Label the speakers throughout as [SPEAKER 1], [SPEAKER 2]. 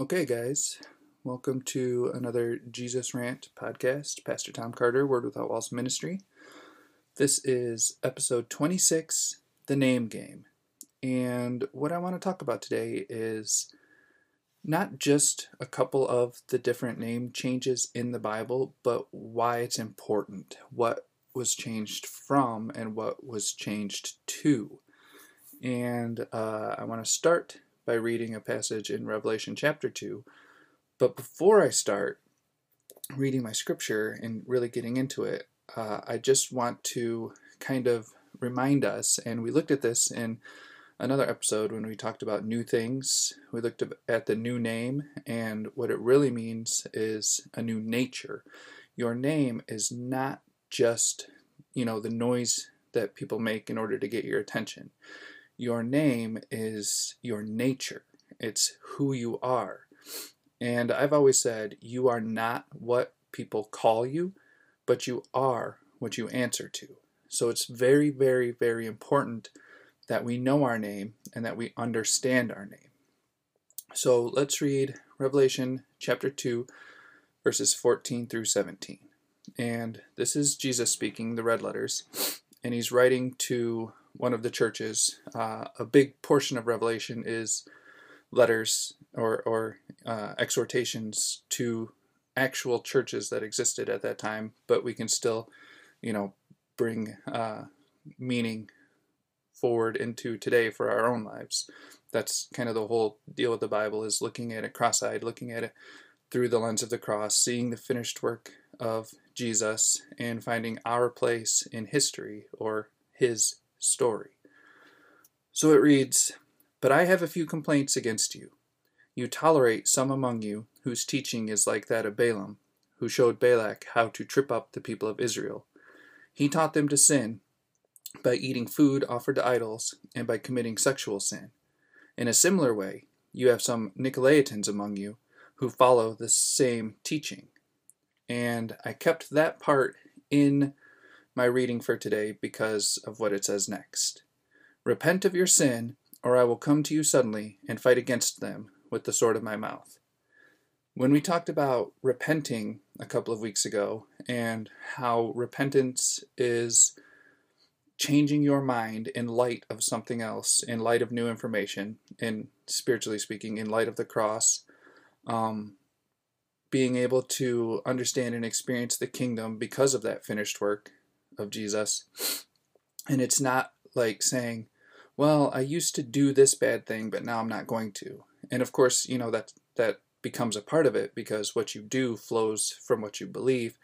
[SPEAKER 1] Okay, guys, welcome to another Jesus Rant podcast. Pastor Tom Carter, Word Without Walls Ministry. This is episode 26, The Name Game. And what I want to talk about today is not just a couple of the different name changes in the Bible, but why it's important, what was changed from, and what was changed to. And uh, I want to start by reading a passage in Revelation chapter 2. But before I start reading my scripture and really getting into it, uh, I just want to kind of remind us, and we looked at this in another episode when we talked about new things. We looked at the new name, and what it really means is a new nature. Your name is not just, you know, the noise that people make in order to get your attention. Your name is your nature, it's who you are. And I've always said, you are not what people call you, but you are what you answer to. So it's very, very, very important that we know our name and that we understand our name. So let's read Revelation chapter 2, verses 14 through 17. And this is Jesus speaking, the red letters, and he's writing to one of the churches, uh, a big portion of Revelation is letters or, or uh, exhortations to actual churches that existed at that time, but we can still, you know, bring uh, meaning forward into today for our own lives. That's kind of the whole deal with the Bible is looking at it cross-eyed, looking at it through the lens of the cross, seeing the finished work of Jesus and finding our place in history or his story. So it reads But I have a few complaints against you. You tolerate some among you whose teaching is like that of Balaam, who showed Balak how to trip up the people of Israel. He taught them to sin by eating food offered to idols and by committing sexual sin. In a similar way, you have some Nicolaitans among you who follow the same teaching. And I kept that part in my reading for today because of what it says next. Repent of your sin, or I will come to you suddenly and fight against them with the sword of my mouth. When we talked about repenting a couple of weeks ago and how repentance is changing your mind in light of something else, in light of new information, and spiritually speaking, in light of the cross, um, being able to understand and experience the kingdom because of that finished work of Jesus. And it's not like saying, well, I used to do this bad thing, but now I'm not going to. And of course, you know, that that becomes a part of it because what you do flows from what you believe.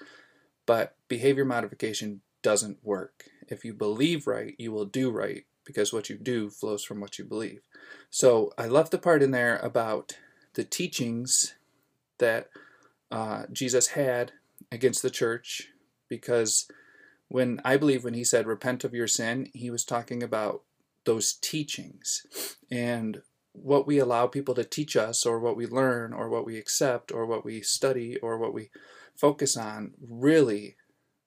[SPEAKER 1] But behavior modification doesn't work. If you believe right, you will do right because what you do flows from what you believe. So I left the part in there about the teachings that uh, Jesus had against the church because when I believe when he said repent of your sin, he was talking about those teachings and what we allow people to teach us or what we learn or what we accept or what we study or what we focus on really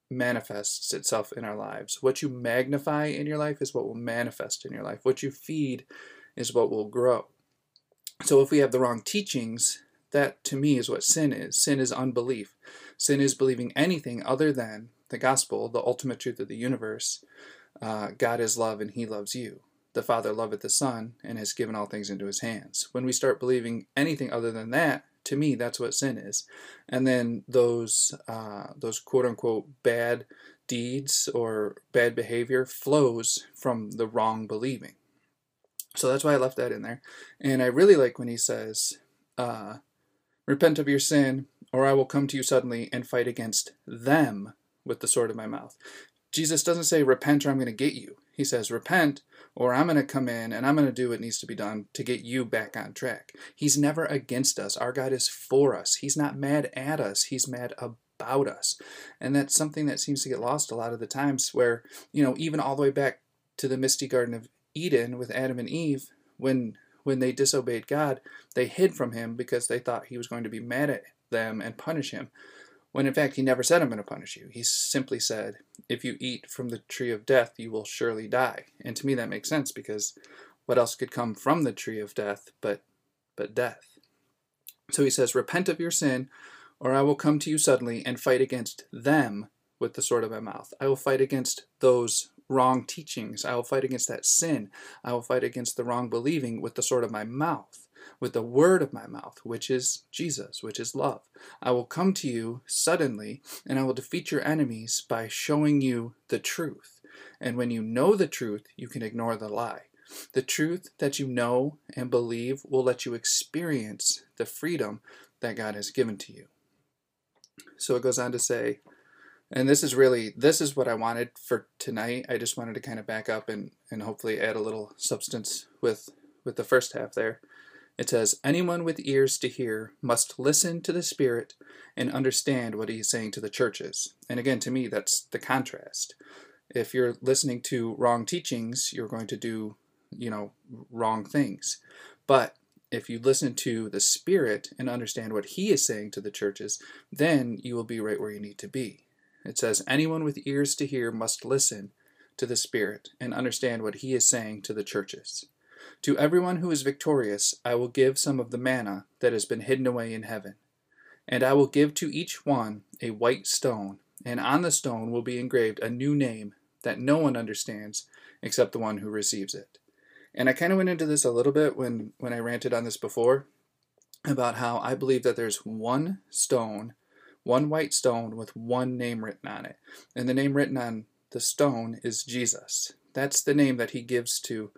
[SPEAKER 1] manifests itself in our lives. What you magnify in your life is what will manifest in your life. What you feed is what will grow. So if we have the wrong teachings, that to me is what sin is. Sin is unbelief. Sin is believing anything other than the gospel, the ultimate truth of the universe, uh, God is love and he loves you. The Father loveth the Son and has given all things into his hands. When we start believing anything other than that, to me, that's what sin is. And then those uh, those quote unquote bad deeds or bad behavior flows from the wrong believing. So that's why I left that in there. And I really like when he says, uh, "Repent of your sin, or I will come to you suddenly and fight against them with the sword of my mouth. Jesus doesn't say, repent or I'm going to get you. He says, repent or I'm going to come in and I'm going to do what needs to be done to get you back on track. He's never against us. Our God is for us. He's not mad at us. He's mad about us. And that's something that seems to get lost a lot of the times where, you know, even all the way back to the misty garden of Eden with Adam and Eve, when when they disobeyed God, they hid from him because they thought he was going to be mad at them and punish him when in fact he never said, I'm going to punish you. He simply said, If you eat from the tree of death, you will surely die. And to me, that makes sense because what else could come from the tree of death but, but death? So he says, Repent of your sin, or I will come to you suddenly and fight against them with the sword of my mouth. I will fight against those wrong teachings. I will fight against that sin. I will fight against the wrong believing with the sword of my mouth, with the word of my mouth, which is Jesus, which is love. I will come to you suddenly, and I will defeat your enemies by showing you the truth. And when you know the truth, you can ignore the lie. The truth that you know and believe will let you experience the freedom that God has given to you. So it goes on to say, and this is really this is what I wanted for tonight. I just wanted to kind of back up and and hopefully add a little substance with with the first half there. It says, Anyone with ears to hear must listen to the Spirit and understand what he is saying to the churches. And again, to me, that's the contrast. If you're listening to wrong teachings, you're going to do, you know, wrong things. But if you listen to the Spirit and understand what he is saying to the churches, then you will be right where you need to be. It says, Anyone with ears to hear must listen to the Spirit and understand what he is saying to the churches. To everyone who is victorious, I will give some of the manna that has been hidden away in heaven. And I will give to each one a white stone, and on the stone will be engraved a new name that no one understands except the one who receives it. And I kind of went into this a little bit when, when I ranted on this before about how I believe that there's one stone one white stone with one name written on it. And the name written on the stone is Jesus. That's the name that he gives to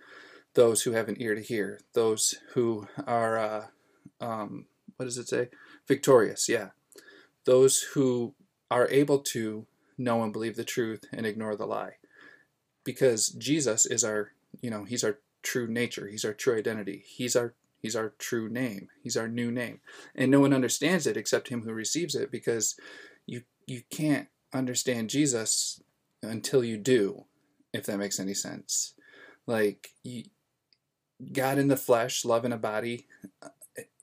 [SPEAKER 1] those who have an ear to hear, those who are, uh, um, what does it say? Victorious, yeah. Those who are able to know and believe the truth and ignore the lie. Because Jesus is our, you know, he's our true nature, he's our true identity, he's our He's our true name. He's our new name. And no one understands it except him who receives it because you you can't understand Jesus until you do, if that makes any sense. Like God in the flesh, love in a body, uh,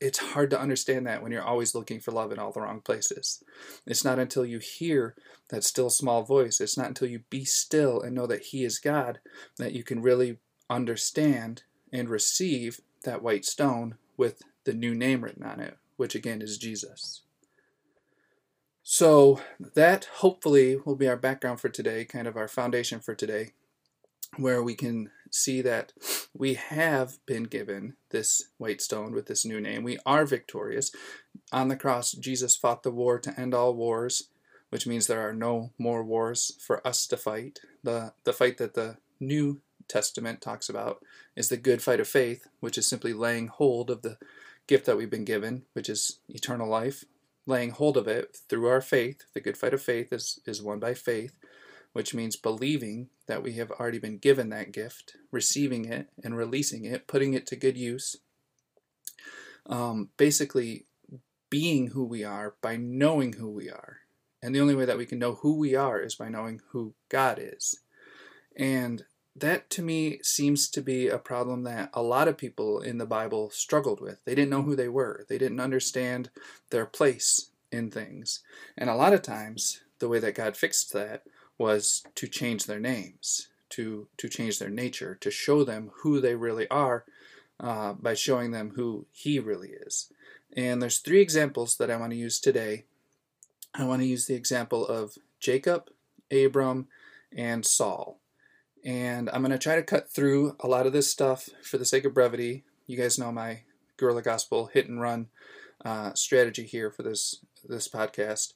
[SPEAKER 1] it's hard to understand that when you're always looking for love in all the wrong places. It's not until you hear that still small voice, it's not until you be still and know that He is God that you can really understand and receive that white stone with the new name written on it, which again is Jesus. So, that hopefully will be our background for today, kind of our foundation for today, where we can see that we have been given this white stone with this new name. We are victorious. On the cross, Jesus fought the war to end all wars, which means there are no more wars for us to fight. The, the fight that the New Testament talks about is the good fight of faith, which is simply laying hold of the gift that we've been given, which is eternal life, laying hold of it through our faith. The good fight of faith is, is won by faith, which means believing that we have already been given that gift, receiving it and releasing it, putting it to good use. Um, basically, being who we are by knowing who we are. And the only way that we can know who we are is by knowing who God is. And that to me seems to be a problem that a lot of people in the Bible struggled with. They didn't know who they were, they didn't understand their place in things. And a lot of times, the way that God fixed that was to change their names, to, to change their nature, to show them who they really are uh, by showing them who He really is. And there's three examples that I want to use today. I want to use the example of Jacob, Abram, and Saul. And I'm going to try to cut through a lot of this stuff for the sake of brevity. You guys know my guerrilla gospel hit and run uh, strategy here for this this podcast.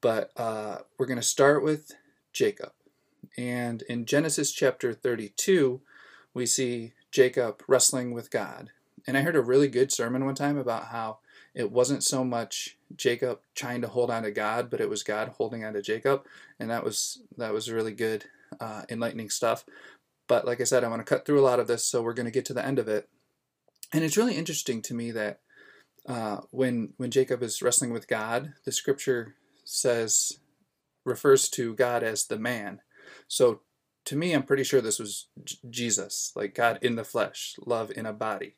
[SPEAKER 1] But uh, we're going to start with Jacob. And in Genesis chapter 32, we see Jacob wrestling with God. And I heard a really good sermon one time about how it wasn't so much Jacob trying to hold on to God, but it was God holding on to Jacob, and that was that was really good uh, enlightening stuff. But like I said, I want to cut through a lot of this, so we're going to get to the end of it. And it's really interesting to me that uh, when when Jacob is wrestling with God, the Scripture says refers to God as the man. So to me, I'm pretty sure this was J- Jesus, like God in the flesh, love in a body,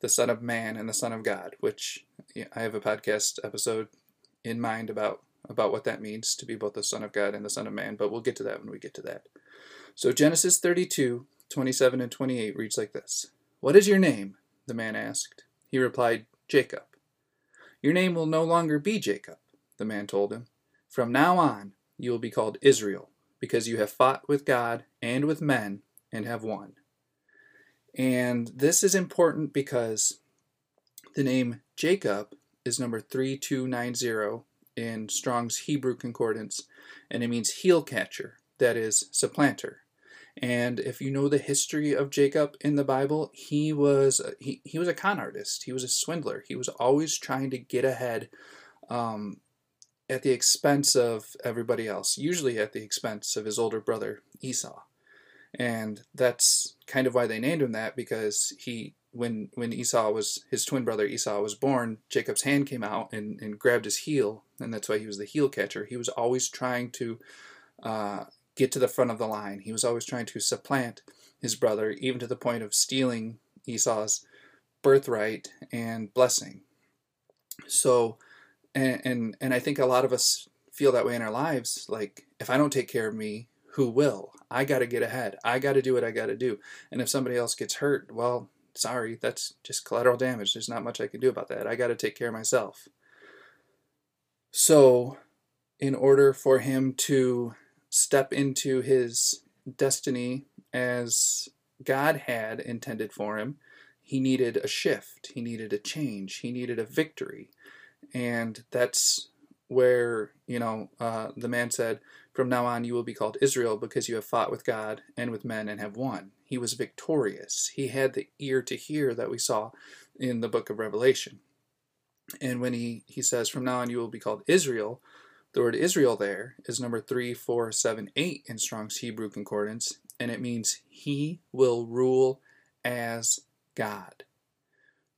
[SPEAKER 1] the Son of Man and the Son of God. Which I have a podcast episode in mind about about what that means to be both the Son of God and the Son of Man, but we'll get to that when we get to that. So Genesis 32, 27 and 28 reads like this What is your name? the man asked. He replied, Jacob. Your name will no longer be Jacob, the man told him. From now on, you will be called Israel, because you have fought with God and with men and have won. And this is important because the name Jacob is number 3290 in Strong's Hebrew Concordance, and it means heel catcher, that is, supplanter. And if you know the history of Jacob in the Bible, he was he, he was a con artist. He was a swindler. He was always trying to get ahead um, at the expense of everybody else, usually at the expense of his older brother Esau. And that's kind of why they named him that because he when when Esau was his twin brother Esau was born, Jacob's hand came out and, and grabbed his heel, and that's why he was the heel catcher. He was always trying to uh, get to the front of the line. He was always trying to supplant his brother, even to the point of stealing Esau's birthright and blessing. So, and and, and I think a lot of us feel that way in our lives. Like, if I don't take care of me, who will? I got to get ahead. I got to do what I got to do. And if somebody else gets hurt, well, sorry, that's just collateral damage. There's not much I can do about that. I got to take care of myself. So, in order for him to step into his destiny as God had intended for him, he needed a shift. He needed a change. He needed a victory. And that's where, you know, uh, the man said, From now on you will be called Israel because you have fought with God and with men and have won. He was victorious. He had the ear to hear that we saw in the book of Revelation. And when he, he says, From now on you will be called Israel, the word Israel there is number 3478 in Strong's Hebrew Concordance, and it means he will rule as God.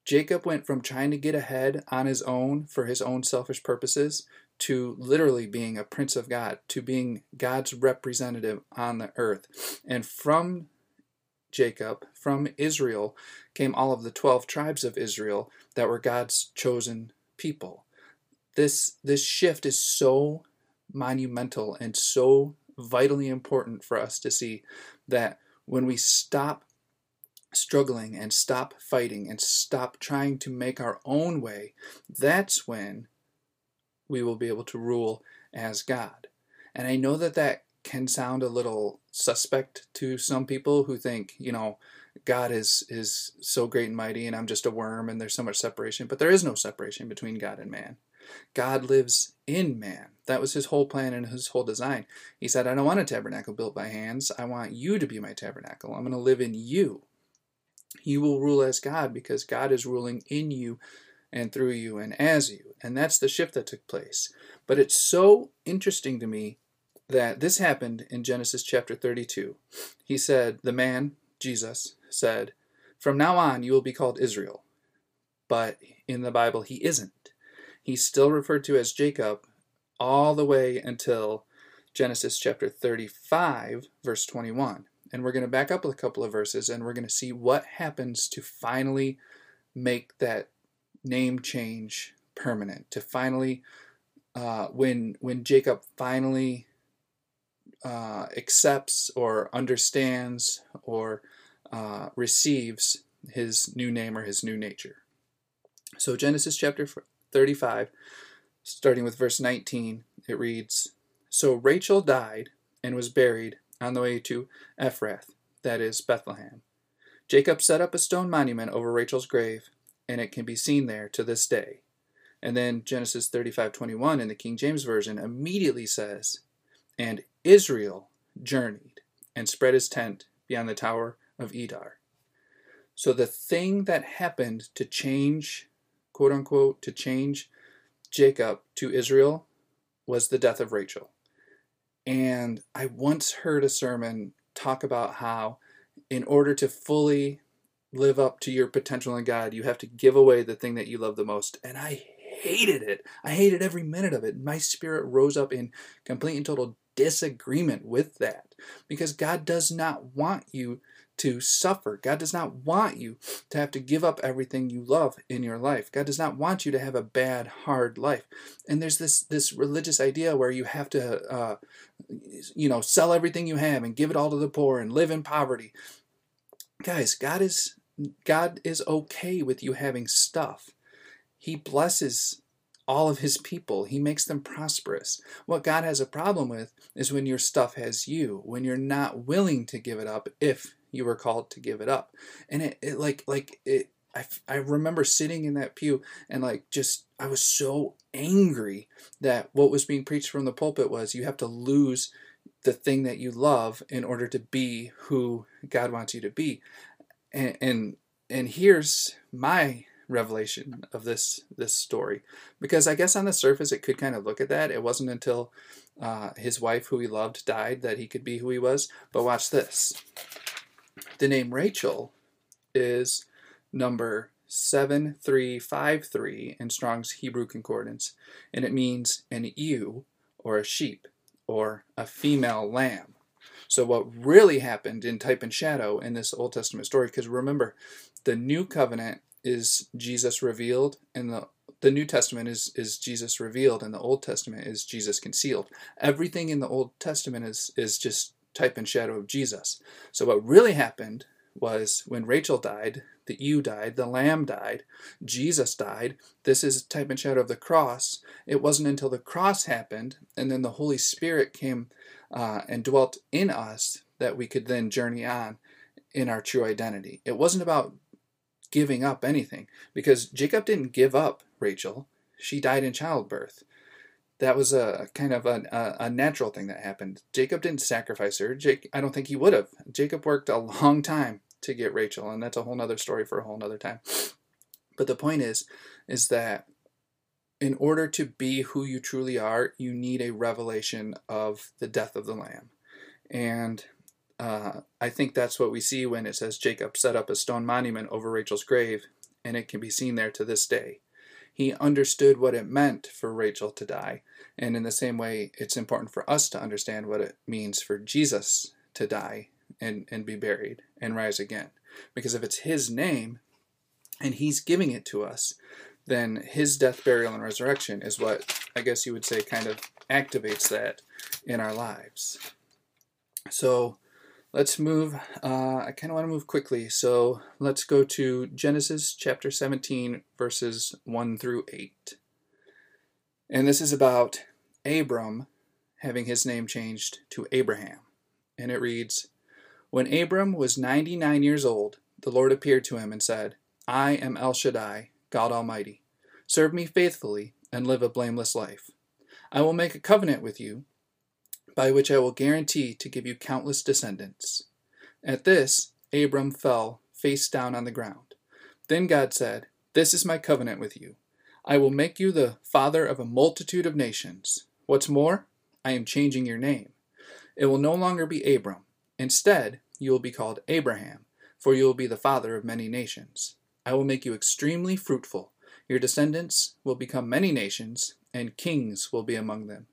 [SPEAKER 1] Jacob went from trying to get ahead on his own for his own selfish purposes to literally being a prince of God, to being God's representative on the earth. And from Jacob, from Israel, came all of the 12 tribes of Israel that were God's chosen people this this shift is so monumental and so vitally important for us to see that when we stop struggling and stop fighting and stop trying to make our own way, that's when we will be able to rule as God. And I know that that can sound a little suspect to some people who think, you know, God is is so great and mighty and I'm just a worm and there's so much separation, but there is no separation between God and man. God lives in man. That was his whole plan and his whole design. He said, I don't want a tabernacle built by hands. I want you to be my tabernacle. I'm going to live in you. You will rule as God because God is ruling in you and through you and as you. And that's the shift that took place. But it's so interesting to me that this happened in Genesis chapter 32. He said, The man, Jesus, said, From now on you will be called Israel. But in the Bible, he isn't he's still referred to as Jacob all the way until Genesis chapter 35, verse 21. And we're going to back up a couple of verses and we're going to see what happens to finally make that name change permanent. To finally, uh, when when Jacob finally uh, accepts or understands or uh, receives his new name or his new nature. So Genesis chapter 35, starting with verse 19, it reads So Rachel died and was buried on the way to Ephrath, that is, Bethlehem. Jacob set up a stone monument over Rachel's grave, and it can be seen there to this day. And then Genesis 35:21 in the King James Version immediately says, And Israel journeyed and spread his tent beyond the tower of Edar. So the thing that happened to change quote unquote, to change Jacob to Israel was the death of Rachel. And I once heard a sermon talk about how, in order to fully live up to your potential in God, you have to give away the thing that you love the most. And I hated it. I hated every minute of it. My spirit rose up in complete and total disagreement with that because God does not want you to suffer. God does not want you to have to give up everything you love in your life. God does not want you to have a bad, hard life. And there's this this religious idea where you have to, uh, you know, sell everything you have and give it all to the poor and live in poverty. Guys, God is God is okay with you having stuff. He blesses all of his people. He makes them prosperous. What God has a problem with is when your stuff has you, when you're not willing to give it up if you were called to give it up. And it, it like like it I, I remember sitting in that pew and like just I was so angry that what was being preached from the pulpit was you have to lose the thing that you love in order to be who God wants you to be. And and, and here's my revelation of this this story because I guess on the surface it could kind of look at that. It wasn't until uh, his wife, who he loved, died that he could be who he was. But watch this. The name Rachel is number 7353 in Strong's Hebrew Concordance, and it means an ewe or a sheep or a female lamb. So, what really happened in type and shadow in this Old Testament story, because remember, the new covenant is Jesus revealed, and the the New Testament is, is Jesus revealed, and the Old Testament is Jesus concealed. Everything in the Old Testament is, is just type and shadow of Jesus. So, what really happened was when Rachel died, the ewe died, the lamb died, Jesus died. This is type and shadow of the cross. It wasn't until the cross happened and then the Holy Spirit came uh, and dwelt in us that we could then journey on in our true identity. It wasn't about giving up anything because Jacob didn't give up Rachel. She died in childbirth. That was a kind of a, a, natural thing that happened. Jacob didn't sacrifice her. Jake, I don't think he would have. Jacob worked a long time to get Rachel, and that's a whole nother story for a whole nother time. But the point is, is that in order to be who you truly are, you need a revelation of the death of the Lamb. And uh, I think that's what we see when it says Jacob set up a stone monument over Rachel's grave, and it can be seen there to this day. He understood what it meant for Rachel to die, and in the same way, it's important for us to understand what it means for Jesus to die and, and be buried and rise again. Because if it's His name and He's giving it to us, then His death, burial, and resurrection is what I guess you would say kind of activates that in our lives. So let's move. Uh, I kind of want to move quickly. So let's go to Genesis chapter 17, verses 1 through 8. And this is about Abram having his name changed to Abraham. And it reads when Abram was 99 years old, the Lord appeared to him and said, I am El Shaddai, God Almighty. Serve me faithfully and live a blameless life. I will make a covenant with you, by which I will guarantee to give you countless descendants. At this, Abram fell face down on the ground. Then God said, This is my covenant with you. I will make you the father of a multitude of nations. What's more, I am changing your name. It will no longer be Abram. Instead, you will be called Abraham, for you will be the father of many nations. I will make you extremely fruitful. Your descendants will become many nations, and kings will be among them.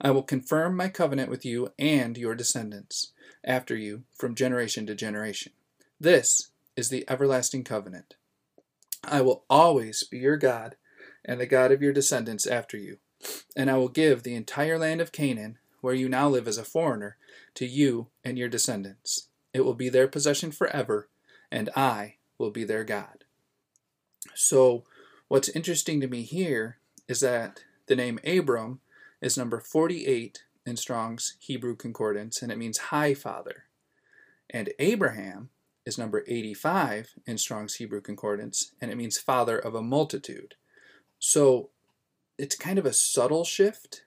[SPEAKER 1] I will confirm my covenant with you and your descendants after you from generation to generation. This is the everlasting covenant. I will always be your God and the God of your descendants after you, and I will give the entire land of Canaan, where you now live as a foreigner, to you and your descendants. It will be their possession forever, and I will be their God. So, what's interesting to me here is that the name Abram is number 48 in Strong's Hebrew Concordance, and it means high father. And Abraham is number 85 in Strong's Hebrew Concordance, and it means father of a multitude. So, it's kind of a subtle shift,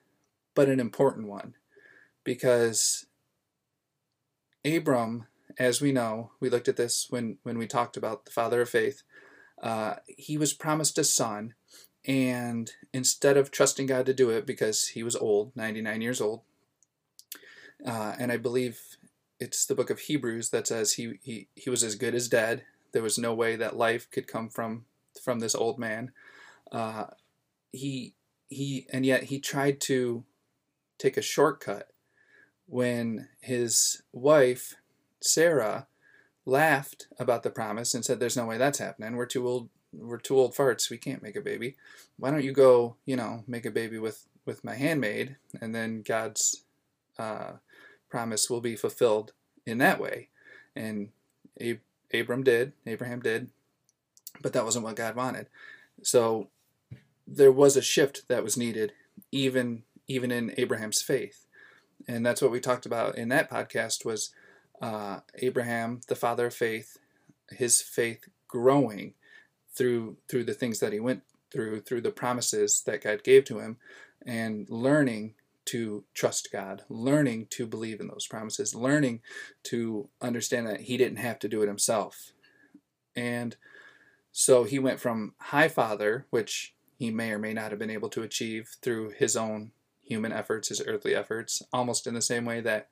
[SPEAKER 1] but an important one, because Abram as we know, we looked at this when, when we talked about the father of faith. Uh, he was promised a son, and instead of trusting God to do it because he was old, 99 years old, uh, and I believe it's the book of Hebrews that says he, he, he was as good as dead. There was no way that life could come from from this old man. Uh, he he and yet he tried to take a shortcut when his wife Sarah laughed about the promise and said, "There's no way that's happening. We're too old. We're too old farts. We can't make a baby. Why don't you go, you know, make a baby with with my handmaid, and then God's uh, promise will be fulfilled in that way." And Ab- Abram did. Abraham did, but that wasn't what God wanted. So there was a shift that was needed, even even in Abraham's faith, and that's what we talked about in that podcast was uh, Abraham, the father of faith, his faith growing through through the things that he went through, through the promises that God gave to him, and learning to trust God, learning to believe in those promises, learning to understand that he didn't have to do it himself. And so he went from high father, which he may or may not have been able to achieve through his own human efforts, his earthly efforts, almost in the same way that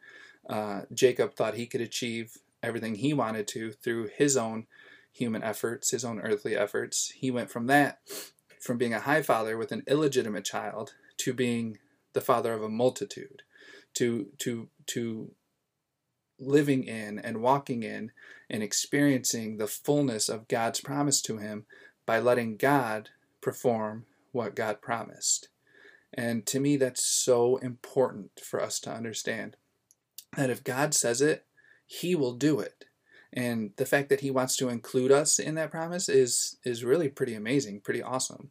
[SPEAKER 1] uh, Jacob thought he could achieve everything he wanted to through his own human efforts, his own earthly efforts. He went from that, from being a high father with an illegitimate child, to being the father of a multitude, to to to living in and walking in and experiencing the fullness of God's promise to him by letting God perform what God promised. And to me, that's so important for us to understand that if God says it, He will do it. And the fact that He wants to include us in that promise is is really pretty amazing, pretty awesome.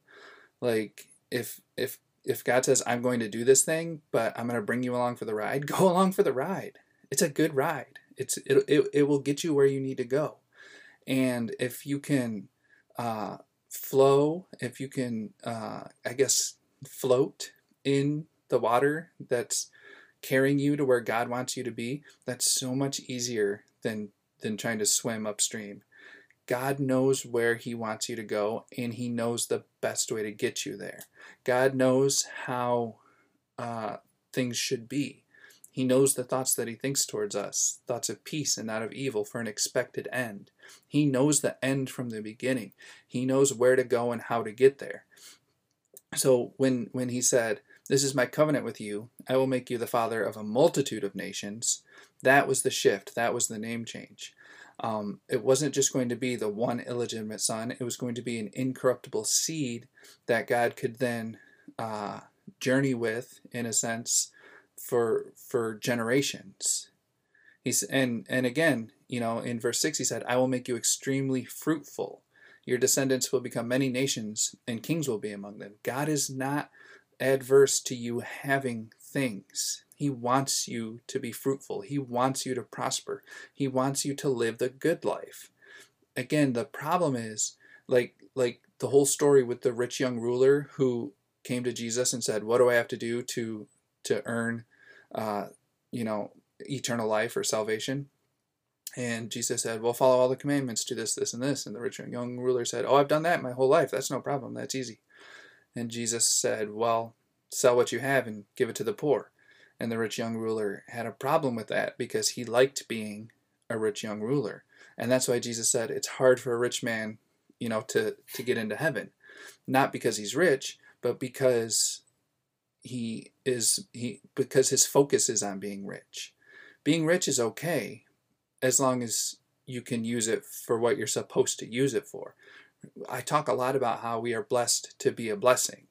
[SPEAKER 1] Like if if if God says I'm going to do this thing, but I'm going to bring you along for the ride, go along for the ride. It's a good ride. It's it it, it will get you where you need to go. And if you can uh, flow, if you can, uh, I guess, float in the water that's carrying you to where God wants you to be, that's so much easier than than trying to swim upstream. God knows where He wants you to go, and He knows the best way to get you there. God knows how uh, things should be. He knows the thoughts that He thinks towards us thoughts of peace and not of evil for an expected end. He knows the end from the beginning. He knows where to go and how to get there. So when, when He said, This is my covenant with you, I will make you the father of a multitude of nations, that was the shift, that was the name change. Um, it wasn't just going to be the one illegitimate son, it was going to be an incorruptible seed that God could then uh, journey with, in a sense, for for generations. He's and and again, you know, in verse six he said, "I will make you extremely fruitful. Your descendants will become many nations, and kings will be among them." God is not adverse to you having things. He wants you to be fruitful. He wants you to prosper. He wants you to live the good life. Again, the problem is like like the whole story with the rich young ruler who came to Jesus and said, "What do I have to do to to earn, uh, you know, eternal life or salvation?" And Jesus said, "Well, follow all the commandments, do this, this, and this." And the rich young ruler said, "Oh, I've done that my whole life. That's no problem. That's easy." And Jesus said, "Well, sell what you have and give it to the poor." And the rich young ruler had a problem with that because he liked being a rich young ruler. And that's why Jesus said it's hard for a rich man, you know, to, to get into heaven. Not because he's rich, but because he is he because his focus is on being rich. Being rich is okay as long as you can use it for what you're supposed to use it for. I talk a lot about how we are blessed to be a blessing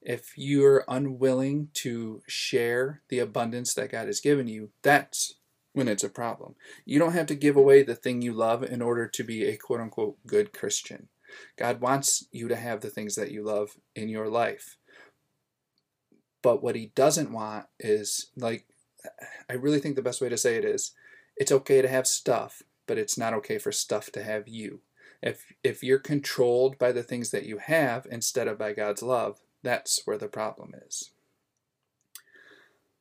[SPEAKER 1] if you're unwilling to share the abundance that God has given you, that's when it's a problem. You don't have to give away the thing you love in order to be a quote unquote good Christian. God wants you to have the things that you love in your life. But what He doesn't want is, like, I really think the best way to say it is it's okay to have stuff, but it's not okay for stuff to have you. If, if you're controlled by the things that you have instead of by God's love, that's where the problem is.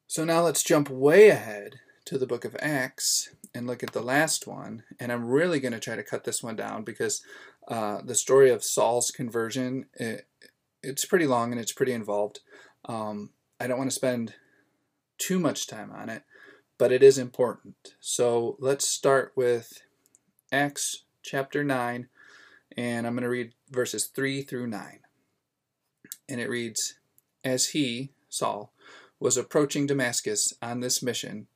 [SPEAKER 1] So now let's jump way ahead to the book of Acts and look at the last one. And I'm really going to try to cut this one down because uh, the story of Saul's conversion, it, it's pretty long and it's pretty involved. Um, I don't want to spend too much time on it, but it is important. So let's start with Acts chapter 9, and I'm going to read verses 3 through 9 and it reads As he, Saul, was approaching Damascus on this mission.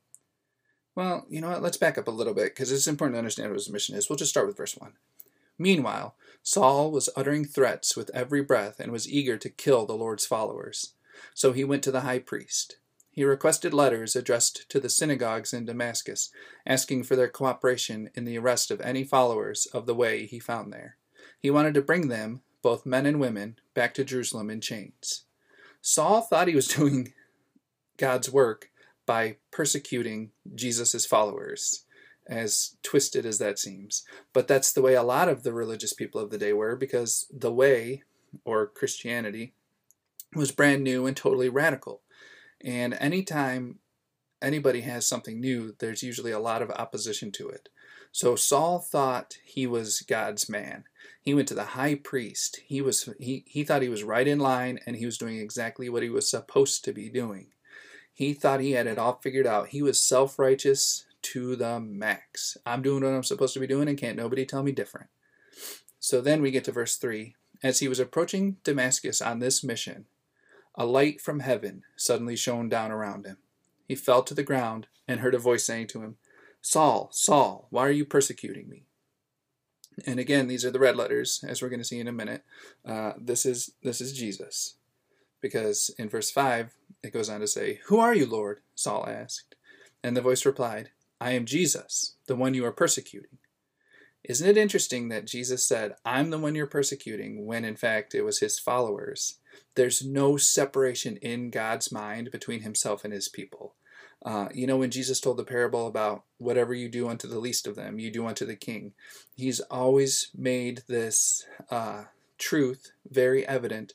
[SPEAKER 1] Well, you know what? Let's back up a little bit because it's important to understand what his mission is. We'll just start with verse 1. Meanwhile, Saul was uttering threats with every breath and was eager to kill the Lord's followers. So he went to the high priest. He requested letters addressed to the synagogues in Damascus, asking for their cooperation in the arrest of any followers of the way he found there. He wanted to bring them both men and women, back to Jerusalem in chains. Saul thought he was doing God's work by persecuting Jesus' followers, as twisted as that seems. But that's the way a lot of the religious people of the day were, because the way, or Christianity, was brand new and totally radical. And anytime anybody has something new, there's usually a lot of opposition to it. So Saul thought he was God's man. He went to the high priest. He was he, he thought he was right in line and he was doing exactly what he was supposed to be doing. He thought he had it all figured out. He was self-righteous to the max. I'm doing what I'm supposed to be doing and can't nobody tell me different. So then we get to verse 3. As he was approaching Damascus on this mission, a light from heaven suddenly shone down around him. He fell to the ground and heard a voice saying to him, Saul, Saul, why are you persecuting me? And again, these are the red letters, as we're going to see in a minute. Uh, this is this is Jesus, because in verse five it goes on to say, "Who are you, Lord?" Saul asked, and the voice replied, "I am Jesus, the one you are persecuting." Isn't it interesting that Jesus said, "I'm the one you're persecuting," when in fact it was his followers? There's no separation in God's mind between Himself and His people. Uh, you know, when Jesus told the parable about whatever you do unto the least of them, you do unto the king, he's always made this uh, truth very evident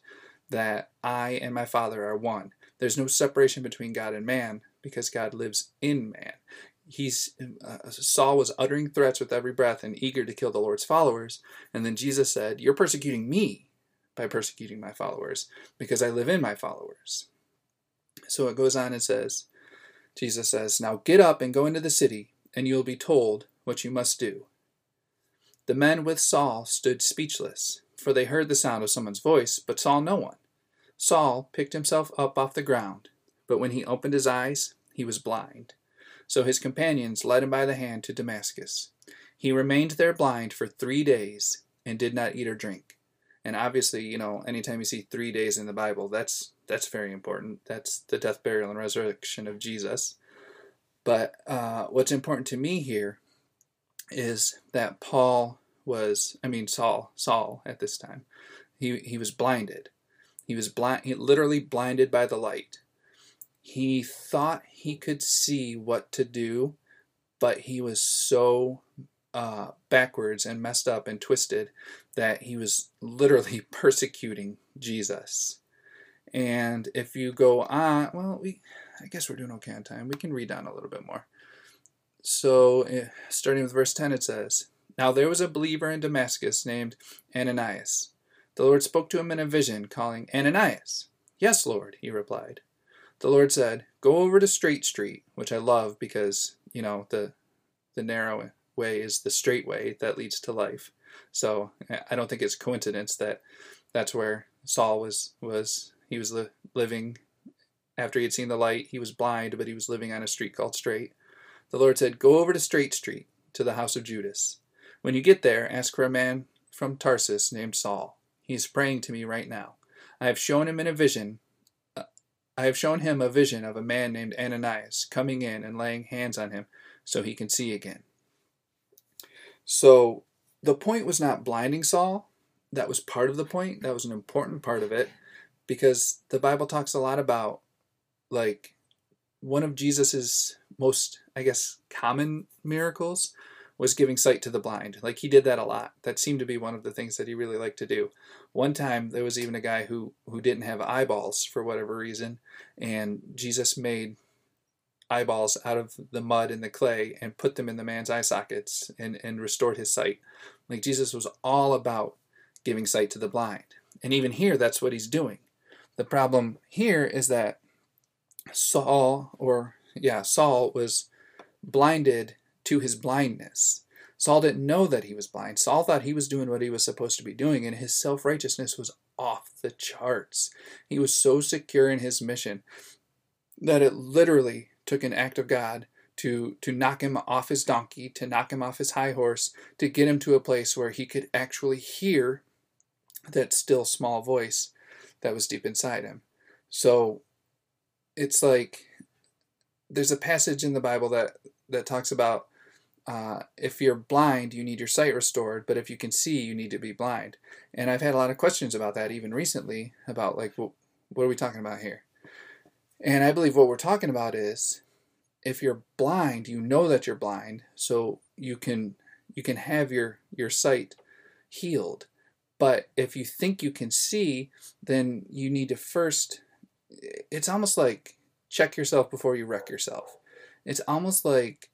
[SPEAKER 1] that I and my Father are one. There's no separation between God and man because God lives in man. He's uh, Saul was uttering threats with every breath and eager to kill the Lord's followers, and then Jesus said, "You're persecuting me by persecuting my followers because I live in my followers." So it goes on and says, Jesus says, Now get up and go into the city, and you will be told what you must do. The men with Saul stood speechless, for they heard the sound of someone's voice, but saw no one. Saul picked himself up off the ground, but when he opened his eyes, he was blind. So his companions led him by the hand to Damascus. He remained there blind for three days and did not eat or drink. And obviously, you know, anytime you see three days in the Bible, that's that's very important. That's the death, burial, and resurrection of Jesus. But uh, what's important to me here is that Paul was, I mean Saul, Saul at this time, he he was blinded. He was blind, he literally blinded by the light. He thought he could see what to do, but he was so uh, backwards and messed up and twisted that he was literally persecuting Jesus. And if you go on, well, we, I guess we're doing okay on time. We can read down a little bit more. So, eh, starting with verse 10, it says, Now there was a believer in Damascus named Ananias. The Lord spoke to him in a vision, calling, Ananias. Yes, Lord, he replied. The Lord said, Go over to Straight Street, which I love because, you know, the, the narrow way is the straight way that leads to life. So I don't think it's coincidence that that's where Saul was was he was li- living after he had seen the light. He was blind, but he was living on a street called Straight. The Lord said, Go over to Straight Street, to the house of Judas. When you get there, ask for a man from Tarsus named Saul. He is praying to me right now. I have shown him in a vision. Uh, I have shown him a vision of a man named Ananias coming in and laying hands on him so he can see again. So the point was not blinding Saul. That was part of the point. That was an important part of it because the Bible talks a lot about like one of Jesus's most, I guess, common miracles was giving sight to the blind. Like he did that a lot. That seemed to be one of the things that he really liked to do. One time there was even a guy who who didn't have eyeballs for whatever reason, and Jesus made eyeballs out of the mud and the clay and put them in the man's eye sockets and, and restored his sight. Like Jesus was all about giving sight to the blind. And even here that's what he's doing. The problem here is that Saul, or yeah, Saul was blinded to his blindness. Saul didn't know that he was blind. Saul thought he was doing what he was supposed to be doing, and his self righteousness was off the charts. He was so secure in his mission that it literally took an act of God to, to knock him off his donkey, to knock him off his high horse, to get him to a place where he could actually hear that still small voice that was deep inside him. So it's like there's a passage in the Bible that that talks about uh, if you're blind, you need your sight restored, but if you can see, you need to be blind. And I've had a lot of questions about that even recently about like, well, what are we talking about here? And I believe what we're talking about is if you're blind, you know that you're blind, so you can you can have your your sight healed. But if you think you can see, then you need to first it's almost like check yourself before you wreck yourself. It's almost like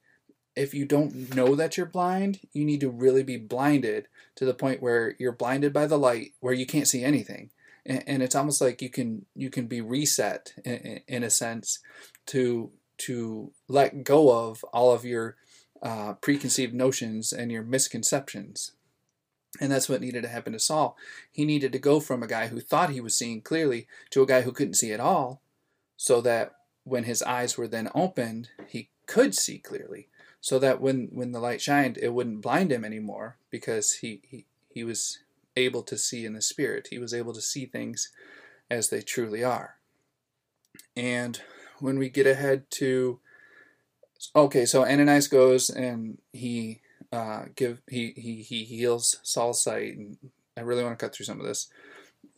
[SPEAKER 1] if you don't know that you're blind, you need to really be blinded to the point where you're blinded by the light, where you can't see anything. And, and it's almost like you can you can be reset in, in, a sense to to let go of all of your uh, preconceived notions and your misconceptions. And that's what needed to happen to Saul. He needed to go from a guy who thought he was seeing clearly to a guy who couldn't see at all, so that when his eyes were then opened, he could see clearly so that when when the light shined it wouldn't blind him anymore because he he, he was able to see in the spirit he was able to see things as they truly are and when we get ahead to okay so ananias goes and he uh, give he, he he heals saul's sight and i really want to cut through some of this.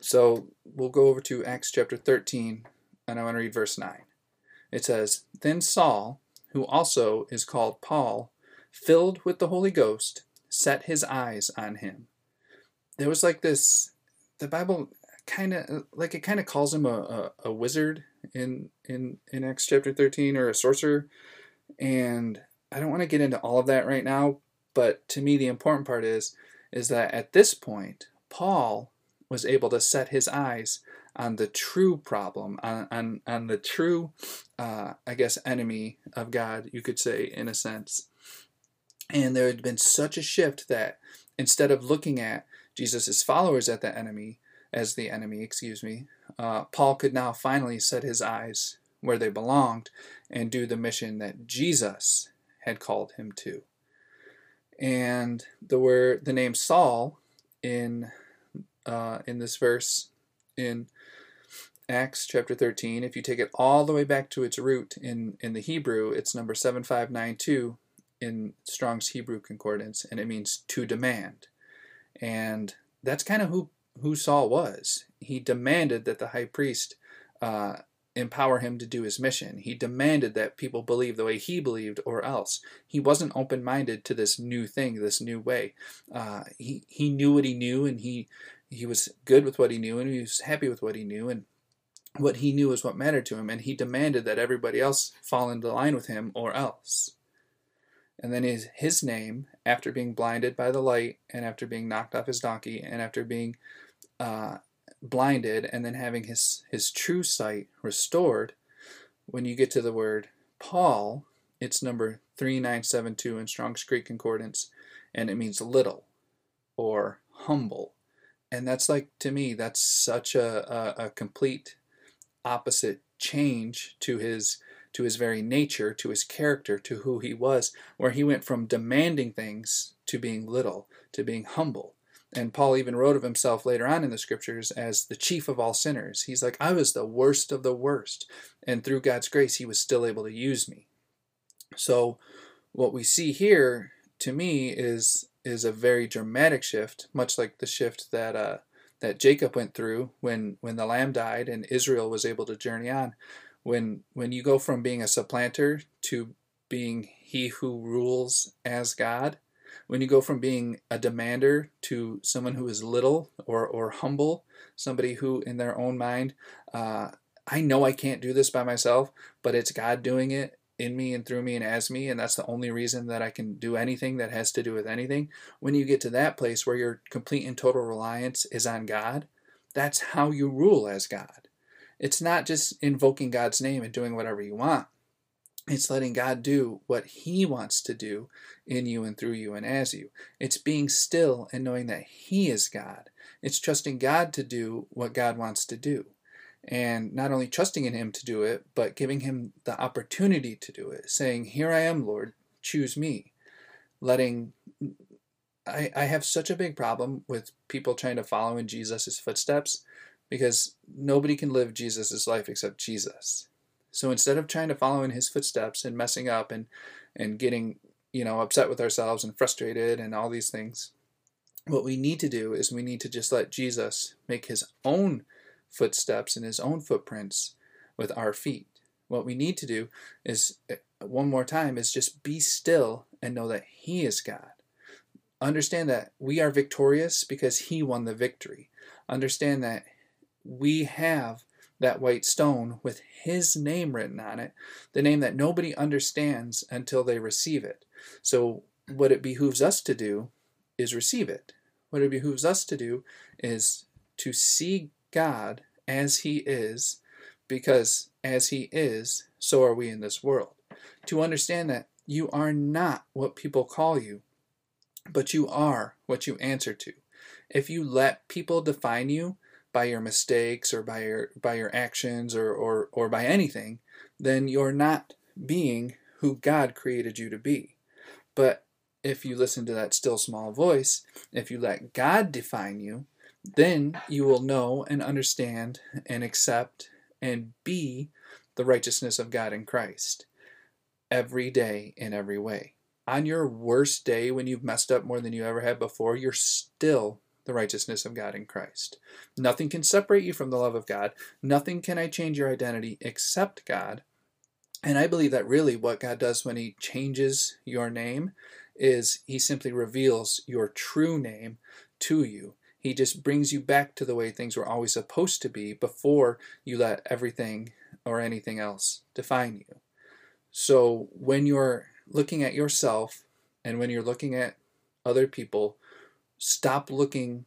[SPEAKER 1] So we'll go over to acts chapter 13 and i want to read verse 9 it says then saul who also is called Paul, filled with the Holy Ghost, set his eyes on him. There was like this, the Bible kind of like it kind of calls him a, a, a, wizard in in in Acts chapter 13 or a sorcerer. And I don't want to get into all of that right now but to me the important part is is that at this point Paul was able to set his eyes on the true problem, on, on, on the true, uh, I guess, enemy of God, you could say, in a sense. And there had been such a shift that instead of looking at Jesus' followers at the enemy, as the enemy, excuse me, uh, Paul could now finally set his eyes where they belonged and do the mission that Jesus had called him to. And the word, the name Saul in uh, in this verse in Acts chapter 13, if you take it all the way back to its root in, in the Hebrew, it's number 7592 in Strong's Hebrew Concordance, and it means to demand. And that's kind of who, who Saul was. He demanded that the high priest uh, empower him to do his mission. He demanded that people believe the way he believed, or else. He wasn't open minded to this new thing, this new way. Uh, he, he knew what he knew, and he, he was good with what he knew, and he was happy with what he knew. And what he knew was what mattered to him, and he demanded that everybody else fall into line with him or else. And then his, his name, after being blinded by the light, and after being knocked off his donkey, and after being uh, blinded, and then having his, his true sight restored, when you get to the word Paul, it's number 3972 in Strong's Greek Concordance, and it means little or humble. And that's like, to me, that's such a, a, a complete opposite change to his to his very nature, to his character, to who he was, where he went from demanding things to being little, to being humble. And Paul even wrote of himself later on in the scriptures as the chief of all sinners. He's like, I was the worst of the worst. And through God's grace, he was still able to use me. So, what we see here, to me, is is a very dramatic shift, much like the shift that uh, that Jacob went through when when the lamb died and Israel was able to journey on. When when you go from being a supplanter to being he who rules as God, when you go from being a demander to someone who is little or or humble, somebody who in their own mind, uh, I know I can't do this by myself, but it's God doing it, in me and through me and as me, and that's the only reason that I can do anything that has to do with anything. When you get to that place where your complete and total reliance is on God, that's how you rule as God. It's not just invoking God's name and doing whatever you want. It's letting God do what He wants to do in you and through you and as you. It's being still and knowing that He is God. It's trusting God to do what God wants to do and not only trusting in him to do it, but giving him the opportunity to do it, saying, Here I am, Lord, choose me. Letting I, I have such a big problem with people trying to follow in Jesus' footsteps because nobody can live Jesus' life except Jesus. So instead of trying to follow in his footsteps and messing up and, and getting, you know, upset with ourselves and frustrated and all these things. What we need to do is we need to just let Jesus make his own footsteps and his own footprints with our feet. What we need to do is, eh, one more time, is just be still and know that he is God. Understand that we are victorious because he won the victory. Understand that we have that white stone with his name written on it, the name that nobody understands until they receive it. So, what it behooves us to do is receive it. What it behooves us to do is to see God as he is, because as he is, so are we in this world. To understand that you are not what people call you, but you are what you answer to. If you let people define you, by your mistakes or by your by your actions or, or, or by anything, then you're not being who God created you to be. But if you listen to that still small voice, if you let God define you, then you will know and understand and accept and be the righteousness of God in Christ every day in every way. On your worst day when you've messed up more than you ever had before, you're still the righteousness of God in Christ. Nothing can separate you from the love of God. Nothing can I change your identity except God. And I believe that really what God does when He changes your name is He simply reveals your true name to you. He just brings you back to the way things were always supposed to be before you let everything or anything else define you. So when you're looking at yourself and when you're looking at other people, Stop looking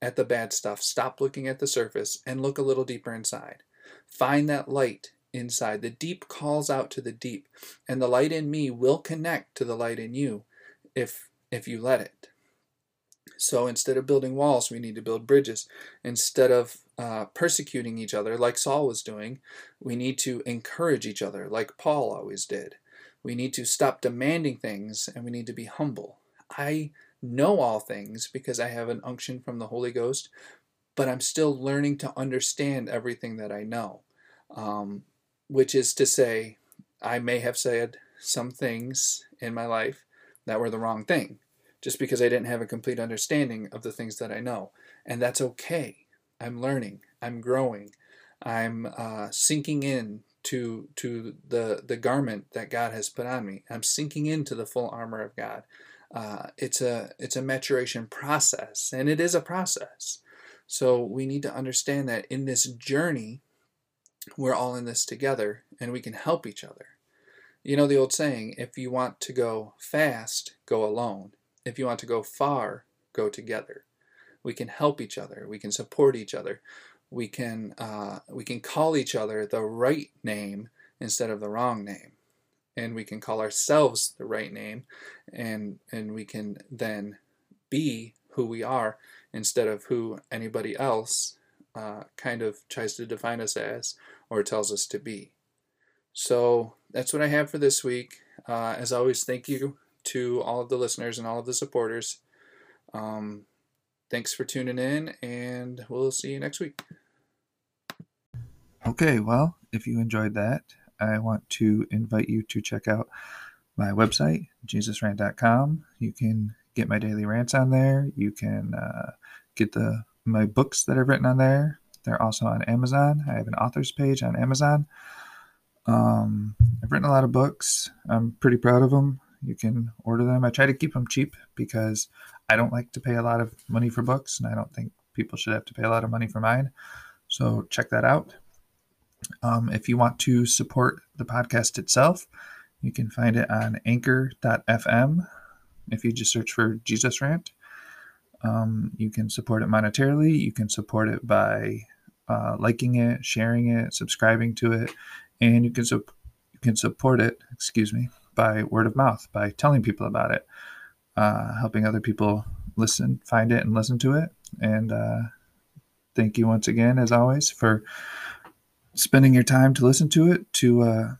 [SPEAKER 1] at the bad stuff. Stop looking at the surface and look a little deeper inside. Find that light inside. The deep calls out to the deep, and the light in me will connect to the light in you if if you let it. So instead of building walls, we need to build bridges. Instead of uh, persecuting each other like Saul was doing, we need to encourage each other like Paul always did. We need to stop demanding things and we need to be humble. I know all things because I have an unction from the Holy Ghost, but I'm still learning to understand everything that I know. Um, which is to say, I may have said some things in my life that were the wrong thing just because I didn't have a complete understanding of the things that I know. And that's okay. I'm learning, I'm growing, I'm uh, sinking in to to the the garment that God has put on me. I'm sinking into the full armor of God. Uh, it's a it's a maturation process, and it is a process. So we need to understand that in this journey, we're all in this together, and we can help each other. You know the old saying: if you want to go fast, go alone. If you want to go far, go together. We can help each other. We can support each other. We can uh, we can call each other the right name instead of the wrong name and we can call ourselves the right name and and we can then be who we are instead of who anybody else uh, kind of tries to define us as or tells us to be. So that's what i have for this week. Uh, as always thank you to all of the listeners and all of the supporters. Um, thanks for tuning in and we'll see you next week.
[SPEAKER 2] Okay well if you enjoyed that I want to invite you to check out my website, jesusrant.com. You can get my daily rants on there. You can uh, get the my books that I've written on there. They're also on Amazon. I have an author's page on Amazon. Um, I've written a lot of books. I'm pretty proud of them. You can order them. I try to keep them cheap because I don't like to pay a lot of money for books, and I don't think people should have to pay a lot of money for mine. So check that out. Um, if you want to support the podcast itself, you can find it on anchor.fm. If you just search for Jesus Rant, um, you can support it monetarily. You can support it by uh, liking it, sharing it, subscribing to it, and you can su- you can support it. Excuse me, by word of mouth, by telling people about it, uh, helping other people listen, find it, and listen to it. And uh, thank you once again, as always, for spending your time to listen to it to uh,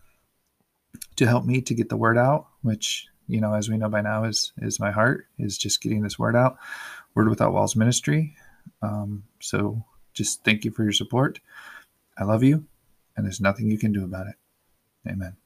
[SPEAKER 2] to help me to get the word out, which you know, as we know by now, is is my heart is just getting this word out. Word Without Walls Ministry. Um, so just thank you for your support. I love you, and there's nothing you can do about it. Amen.